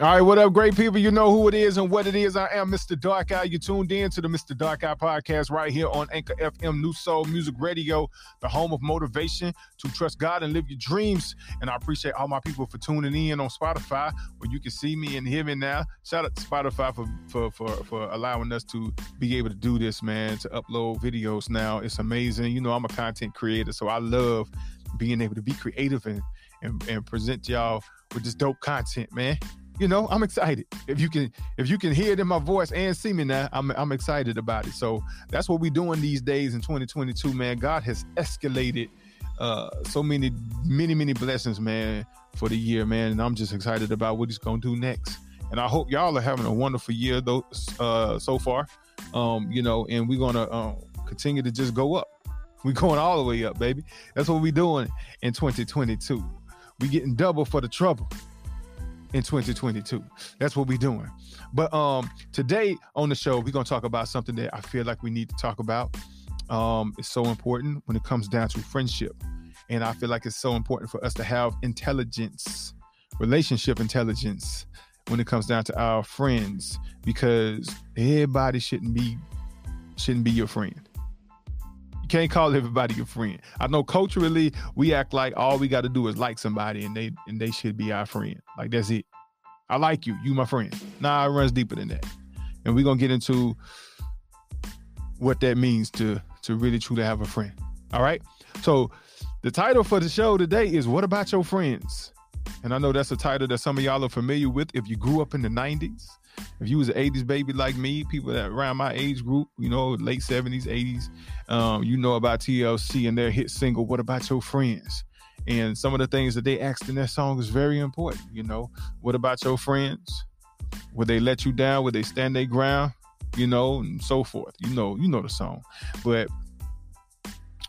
All right, what up, great people? You know who it is and what it is. I am Mr. Dark Eye. You tuned in to the Mr. Dark Eye podcast right here on Anchor FM New Soul Music Radio, the home of motivation to trust God and live your dreams. And I appreciate all my people for tuning in on Spotify, where you can see me and hear me now. Shout out to Spotify for for for, for allowing us to be able to do this, man, to upload videos now. It's amazing. You know, I'm a content creator, so I love being able to be creative and and, and present y'all with this dope content, man you know, I'm excited. If you can, if you can hear it in my voice and see me now, I'm I'm excited about it. So that's what we're doing these days in 2022, man. God has escalated uh so many, many, many blessings, man, for the year, man. And I'm just excited about what he's gonna do next. And I hope y'all are having a wonderful year though uh so far. Um, you know, and we're gonna uh, continue to just go up. We're going all the way up, baby. That's what we're doing in 2022. We getting double for the trouble in 2022. That's what we're doing. But um today on the show, we're gonna talk about something that I feel like we need to talk about. Um, it's so important when it comes down to friendship. And I feel like it's so important for us to have intelligence, relationship intelligence when it comes down to our friends, because everybody shouldn't be shouldn't be your friend can't call everybody your friend. I know culturally we act like all we got to do is like somebody and they and they should be our friend. Like that's it. I like you, you my friend. Nah, it runs deeper than that. And we're gonna get into what that means to to really truly have a friend. All right. So the title for the show today is What About Your Friends? And I know that's a title that some of y'all are familiar with if you grew up in the 90s if you was an 80s baby like me, people that around my age group, you know, late 70s, 80s, um, you know about TLC and their hit single, What About Your Friends? And some of the things that they asked in that song is very important. You know, what about your friends? Would they let you down? Would they stand their ground? You know, and so forth. You know, you know the song. But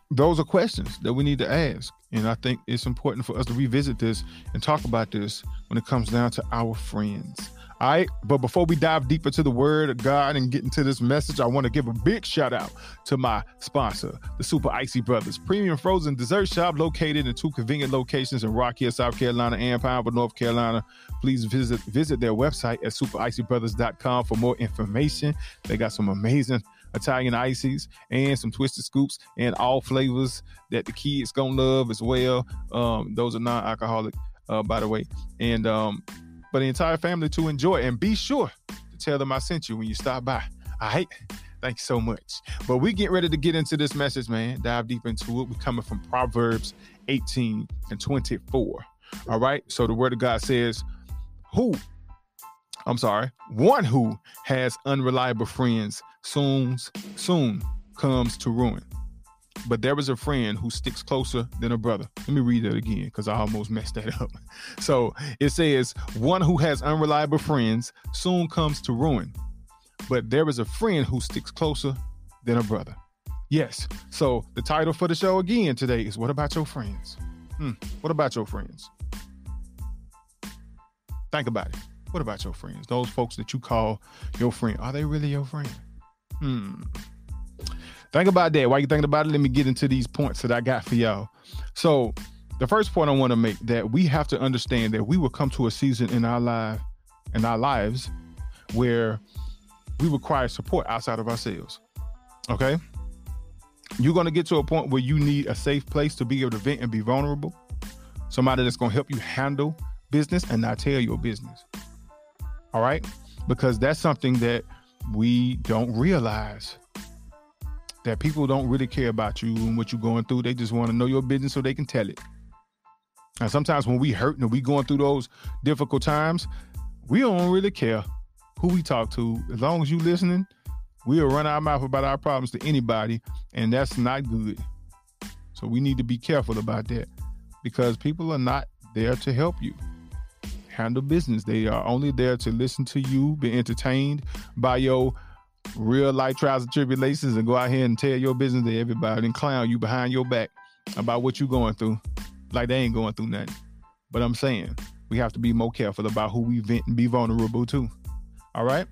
those are questions that we need to ask. And I think it's important for us to revisit this and talk about this when it comes down to our friends. All right. But before we dive deeper to the word of God and get into this message, I want to give a big shout out to my sponsor, the Super Icy Brothers, premium frozen dessert shop located in two convenient locations in Rock Hill, South Carolina and Pineville, North Carolina. Please visit visit their website at supericybrothers.com for more information. They got some amazing Italian ices and some twisted scoops and all flavors that the kids gonna love as well. Um, those are non-alcoholic, uh, by the way. And um, but the entire family to enjoy. And be sure to tell them I sent you when you stop by. All right. Thank you so much. But we get ready to get into this message, man. Dive deep into it. We're coming from Proverbs 18 and 24. All right. So the word of God says, Who, I'm sorry, one who has unreliable friends soon, soon comes to ruin but there is a friend who sticks closer than a brother. Let me read that again because I almost messed that up. So it says, One who has unreliable friends soon comes to ruin, but there is a friend who sticks closer than a brother. Yes. So the title for the show again today is What About Your Friends? Hmm. What about your friends? Think about it. What about your friends? Those folks that you call your friend, are they really your friend? Hmm. Think about that. While you thinking about it, let me get into these points that I got for y'all. So, the first point I want to make that we have to understand that we will come to a season in our life, in our lives, where we require support outside of ourselves. Okay, you're gonna get to a point where you need a safe place to be able to vent and be vulnerable. Somebody that's gonna help you handle business and not tell your business. All right, because that's something that we don't realize that people don't really care about you and what you're going through. They just want to know your business so they can tell it. And sometimes when we hurt and we going through those difficult times, we don't really care who we talk to. As long as you listening, we'll run our mouth about our problems to anybody, and that's not good. So we need to be careful about that because people are not there to help you handle business. They are only there to listen to you, be entertained by your real life trials and tribulations and go out here and tell your business to everybody and clown you behind your back about what you're going through. Like they ain't going through nothing. But I'm saying we have to be more careful about who we vent and be vulnerable to. All right?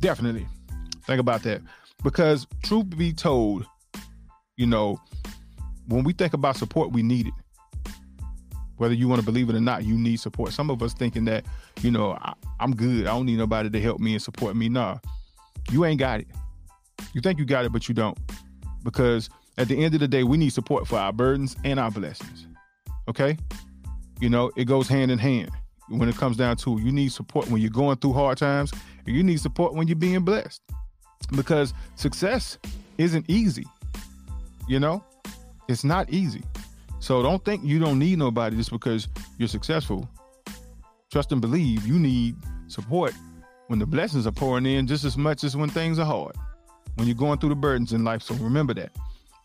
Definitely. Think about that. Because truth be told, you know, when we think about support, we need it. Whether you want to believe it or not, you need support. Some of us thinking that, you know, I, am good. I don't need nobody to help me and support me. Nah, you ain't got it. You think you got it, but you don't. Because at the end of the day, we need support for our burdens and our blessings. Okay? You know, it goes hand in hand when it comes down to. You need support when you're going through hard times, you need support when you're being blessed. Because success isn't easy. You know, it's not easy. So don't think you don't need nobody just because you're successful. Trust and believe you need support when the blessings are pouring in just as much as when things are hard. When you're going through the burdens in life. So remember that.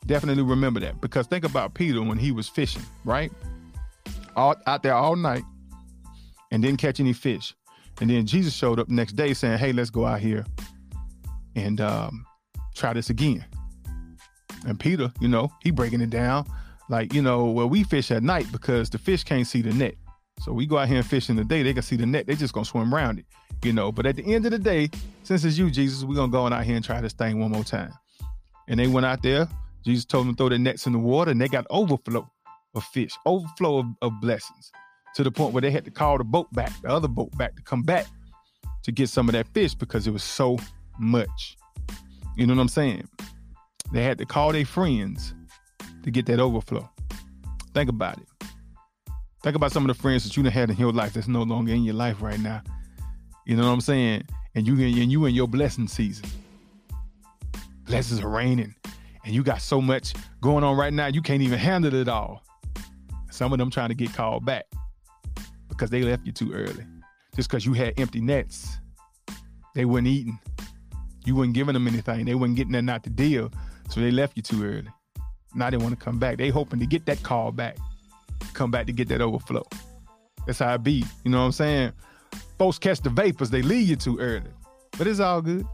Definitely remember that. Because think about Peter when he was fishing, right? All out there all night and didn't catch any fish. And then Jesus showed up next day saying, Hey, let's go out here and um, try this again. And Peter, you know, he breaking it down like, you know, well, we fish at night because the fish can't see the net. So we go out here and fish in the day, they can see the net, they just gonna swim around it, you know. But at the end of the day, since it's you, Jesus, we're gonna go on out here and try this thing one more time. And they went out there, Jesus told them to throw their nets in the water, and they got overflow of fish, overflow of, of blessings to the point where they had to call the boat back, the other boat back to come back to get some of that fish because it was so much. You know what I'm saying? They had to call their friends to get that overflow. Think about it. Think about some of the friends that you had in your life that's no longer in your life right now. You know what I'm saying? And you and you in your blessing season. Blessings are raining, and you got so much going on right now, you can't even handle it all. Some of them trying to get called back because they left you too early. Just because you had empty nets, they weren't eating. You weren't giving them anything. They weren't getting that not the deal, so they left you too early. Now they want to come back. They hoping to get that call back, come back to get that overflow. That's how it be. You know what I'm saying? Folks catch the vapors, they leave you too early. But it's all good.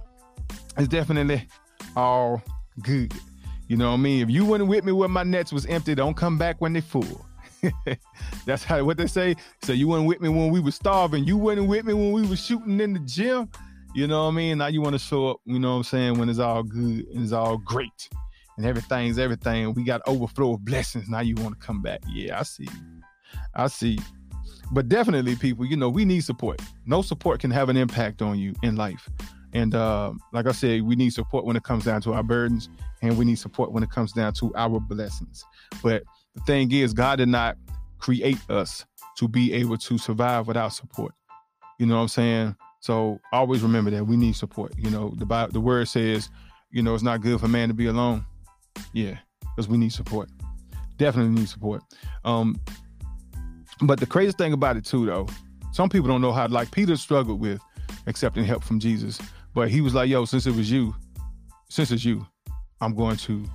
It's definitely all good. You know what I mean? If you went with me when my nets was empty, don't come back when they full. That's how what they say. So you went with me when we were starving. You went with me when we were shooting in the gym. You know what I mean? Now you want to show up, you know what I'm saying, when it's all good and it's all great and everything's everything. We got overflow of blessings. Now you want to come back. Yeah, I see. I see. But definitely, people, you know, we need support. No support can have an impact on you in life. And uh, like I said, we need support when it comes down to our burdens, and we need support when it comes down to our blessings. But the thing is, God did not create us to be able to survive without support. You know what I'm saying? So always remember that we need support. You know, the Bible, the word says, you know, it's not good for man to be alone. Yeah, because we need support. Definitely need support. Um, but the craziest thing about it too, though, some people don't know how. Like Peter struggled with accepting help from Jesus, but he was like, "Yo, since it was you, since it's you, I'm going to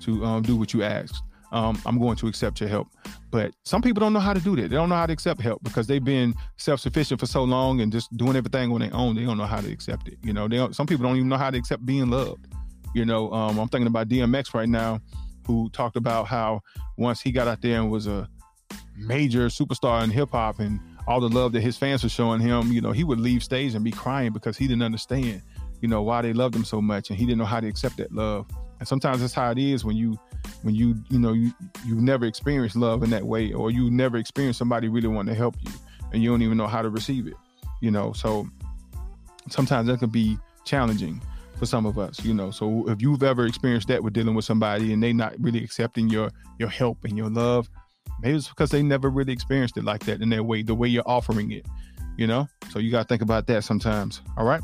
to um, do what you asked. Um, I'm going to accept your help." But some people don't know how to do that. They don't know how to accept help because they've been self-sufficient for so long and just doing everything on their own. They don't know how to accept it. You know, they don't, some people don't even know how to accept being loved. You know, um, I'm thinking about DMX right now, who talked about how once he got out there and was a major superstar in hip hop and all the love that his fans were showing him, you know, he would leave stage and be crying because he didn't understand, you know, why they loved him so much and he didn't know how to accept that love. And sometimes that's how it is when you when you you know you you've never experienced love in that way or you never experienced somebody really wanting to help you and you don't even know how to receive it. You know, so sometimes that can be challenging for some of us, you know. So if you've ever experienced that with dealing with somebody and they not really accepting your your help and your love, maybe it's because they never really experienced it like that in their way, the way you're offering it, you know. So you got to think about that sometimes. All right,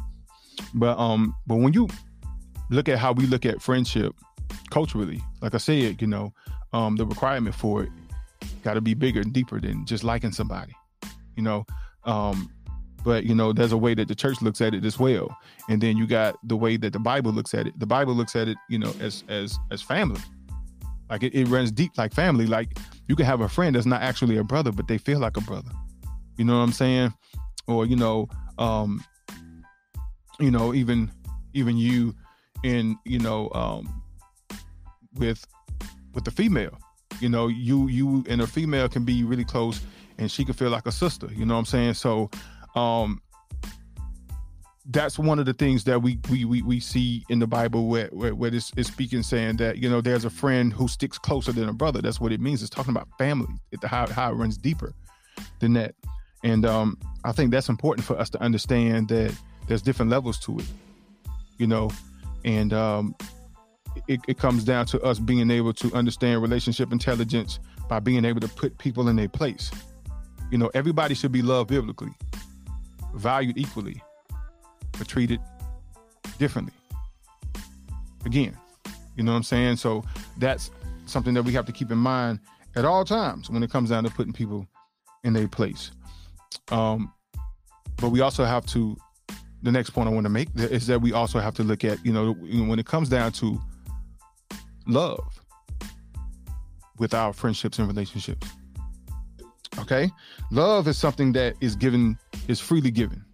but um, but when you look at how we look at friendship culturally, like I said, you know, um, the requirement for it got to be bigger and deeper than just liking somebody, you know. Um, but you know there's a way that the church looks at it as well and then you got the way that the bible looks at it the bible looks at it you know as as as family like it, it runs deep like family. Like you can have a friend that's not actually a brother but they feel like a brother. You know what i'm saying? Or you know um you know even even you in you know um with with the female. You know you you and a female can be really close and she can feel like a sister. You know what i'm saying? So um, that's one of the things that we we we, we see in the Bible where where, where this is speaking, saying that you know there's a friend who sticks closer than a brother. That's what it means. It's talking about family. It, how how it runs deeper than that. And um, I think that's important for us to understand that there's different levels to it. You know, and um, it, it comes down to us being able to understand relationship intelligence by being able to put people in their place. You know, everybody should be loved biblically, valued equally, but treated differently. Again, you know what I'm saying? So that's something that we have to keep in mind at all times when it comes down to putting people in their place. Um, but we also have to. The next point I want to make is that we also have to look at, you know, when it comes down to love with our friendships and relationships. Okay? Love is something that is given, is freely given,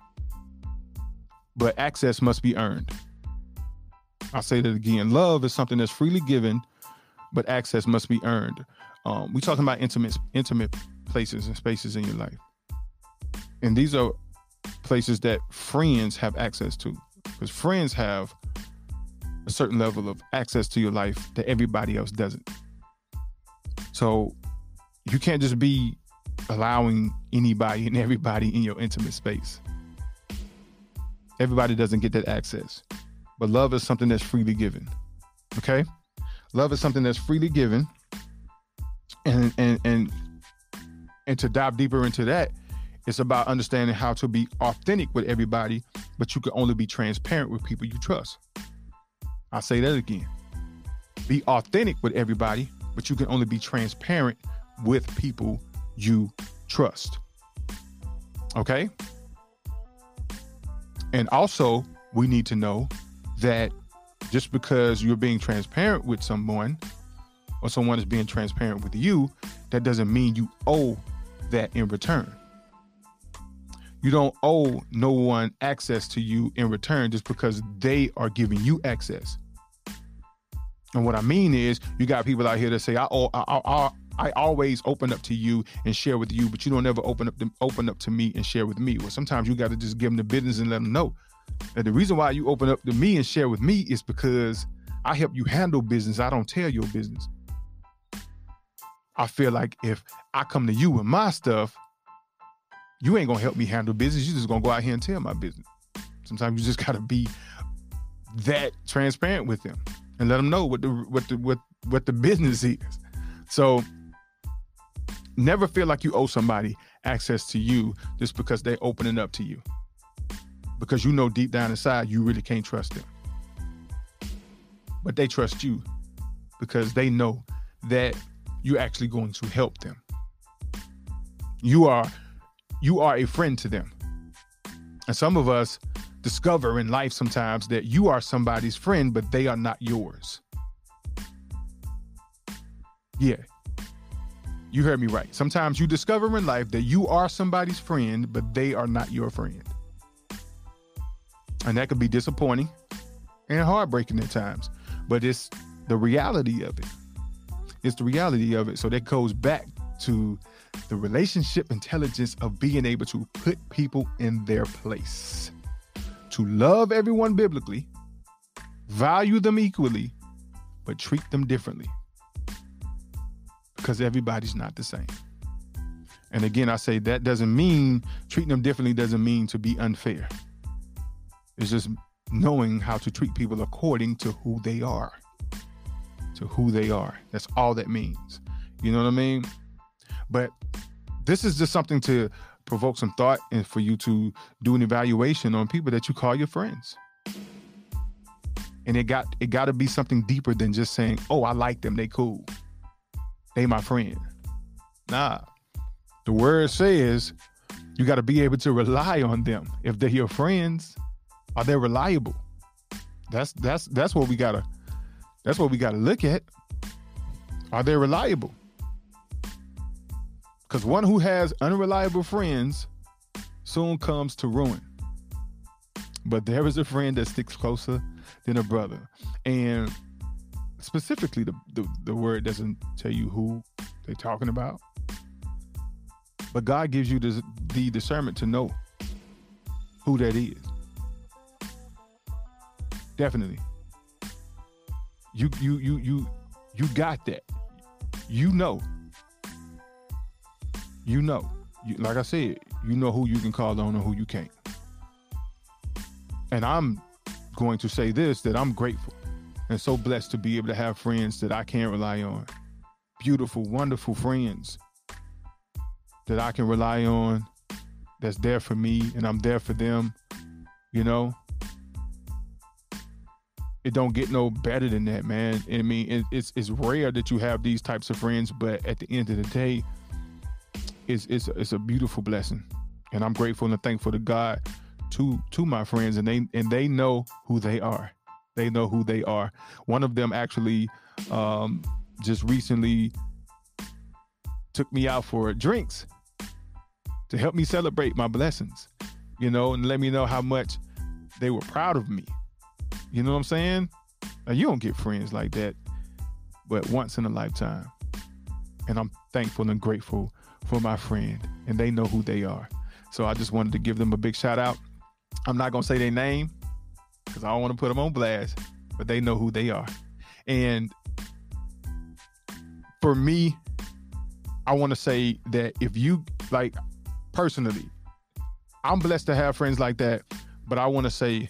but access must be earned. I'll say that again. Love is something that's freely given, but access must be earned. Um, we talking about intimate, intimate places and spaces in your life, and these are places that friends have access to, because friends have a certain level of access to your life that everybody else doesn't. So you can't just be allowing anybody and everybody in your intimate space. Everybody doesn't get that access. But love is something that's freely given. Okay? Love is something that's freely given. And and and and to dive deeper into that, it's about understanding how to be authentic with everybody, but you can only be transparent with people you trust. I'll say that again. Be authentic with everybody, but you can only be transparent with people you trust. Okay? And also, we need to know that just because you're being transparent with someone or someone is being transparent with you, that doesn't mean you owe that in return. You don't owe no one access to you in return just because they are giving you access. And what I mean is, you got people out here that say, "I, owe, I, I, I always open up to you and share with you, but you don't ever open up to, open up to me and share with me." Well, sometimes you got to just give them the business and let them know that the reason why you open up to me and share with me is because I help you handle business. I don't tell your business. I feel like if I come to you with my stuff, you ain't gonna help me handle business. You just gonna go out here and tell my business. Sometimes you just gotta be that transparent with them and let them know what the what the what what the business is. So never feel like you owe somebody access to you just because they're opening up to you. Because you know deep down inside you really can't trust them. But they trust you because they know that you're actually going to help them. You are you are a friend to them. And some of us discover in life sometimes that you are somebody's friend, but they are not yours. Yeah. You heard me right. Sometimes you discover in life that you are somebody's friend, but they are not your friend. And that could be disappointing and heartbreaking at times, but it's the reality of it. It's the reality of it. So that goes back to the relationship intelligence of being able to put people in their place, to love everyone biblically, value them equally, but treat them differently because everybody's not the same. And again, I say that doesn't mean treating them differently doesn't mean to be unfair. It's just knowing how to treat people according to who they are. To who they are. That's all that means. You know what I mean? But this is just something to provoke some thought and for you to do an evaluation on people that you call your friends. And it got it got to be something deeper than just saying, "Oh, I like them. They cool. They my friend." Nah. The word says you got to be able to rely on them. If they're your friends, are they reliable? That's that's that's what we got to that's what we got to look at. Are they reliable? Because one who has unreliable friends soon comes to ruin. But there is a friend that sticks closer than a brother. And specifically, the, the, the word doesn't tell you who they're talking about. But God gives you the, discernment to know who that is. Definitely. You you you you you got that. You know. You know. You, like I said, you know who you can call on and who you can't. And I'm going to say this that I'm grateful and so blessed to be able to have friends that I can't rely on. Beautiful, wonderful friends that I can rely on, that's there for me, and I'm there for them. You know, it don't get no better than that, man. I mean, it, it's it's rare that you have these types of friends, but at the end of the day, it's it's it's a beautiful blessing, and I'm grateful and thankful to God to to my friends, and they and they know who they are. They know who they are. One of them actually um, just recently took me out for drinks to help me celebrate my blessings, you know, and let me know how much they were proud of me you know what I'm saying? Now, you don't get friends like that, but once in a lifetime. And I'm thankful and grateful for my friend, and they know who they are. So I just wanted to give them a big shout out. I'm not gonna say their name because I don't want to put them on blast, but they know who they are. And for me, I want to say that if you like personally, I'm blessed to have friends like that, but I want to say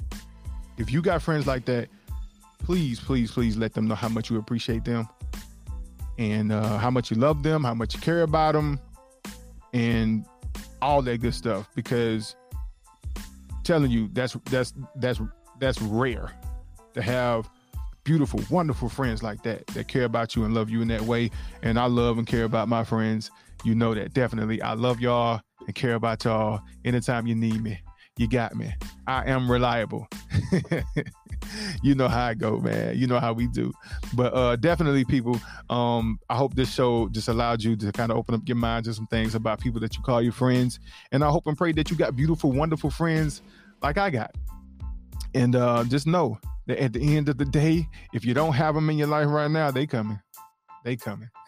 if you got friends like that, please, please, please let them know how much you appreciate them and uh, how much you love them, how much you care about them, and all that good stuff. Because telling you that's that's that's that's rare to have beautiful, wonderful friends like that that care about you and love you in that way. And I love and care about my friends. You know that definitely. I love y'all and care about y'all anytime you need me you got me. I am reliable. you know how I go, man. You know how we do. But uh definitely people, um, I hope this show just allowed you to kind of open up your mind to some things about people that you call your friends. And I hope and pray that you got beautiful, wonderful friends like I got. And uh just know that at the end of the day, if you don't have them in your life right now, they coming. They coming.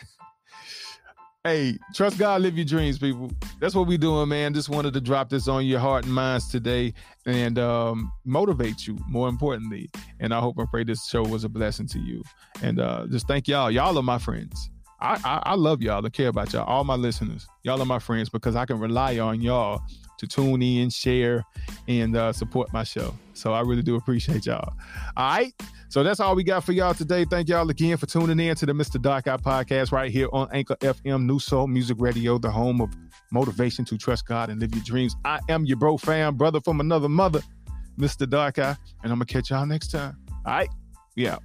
Hey, trust God, live your dreams, people. That's what we doing, man. Just wanted to drop this on your heart and minds today and um, motivate you, more importantly. And I hope and pray this show was a blessing to you. And uh, just thank y'all. Y'all are my friends. I, I, I love y'all. I care about y'all. All my listeners. Y'all are my friends because I can rely on y'all to tune in, share, and uh, support my show. So I really do appreciate y'all. All right. So that's all we got for y'all today. Thank y'all again for tuning in to the Mr. Dark Eye podcast right here on Anchor FM, New Soul Music Radio, the home of motivation to trust God and live your dreams. I am your bro fam, brother from another mother, Mr. Dark Eye, and I'm gonna catch y'all next time. All right, yeah.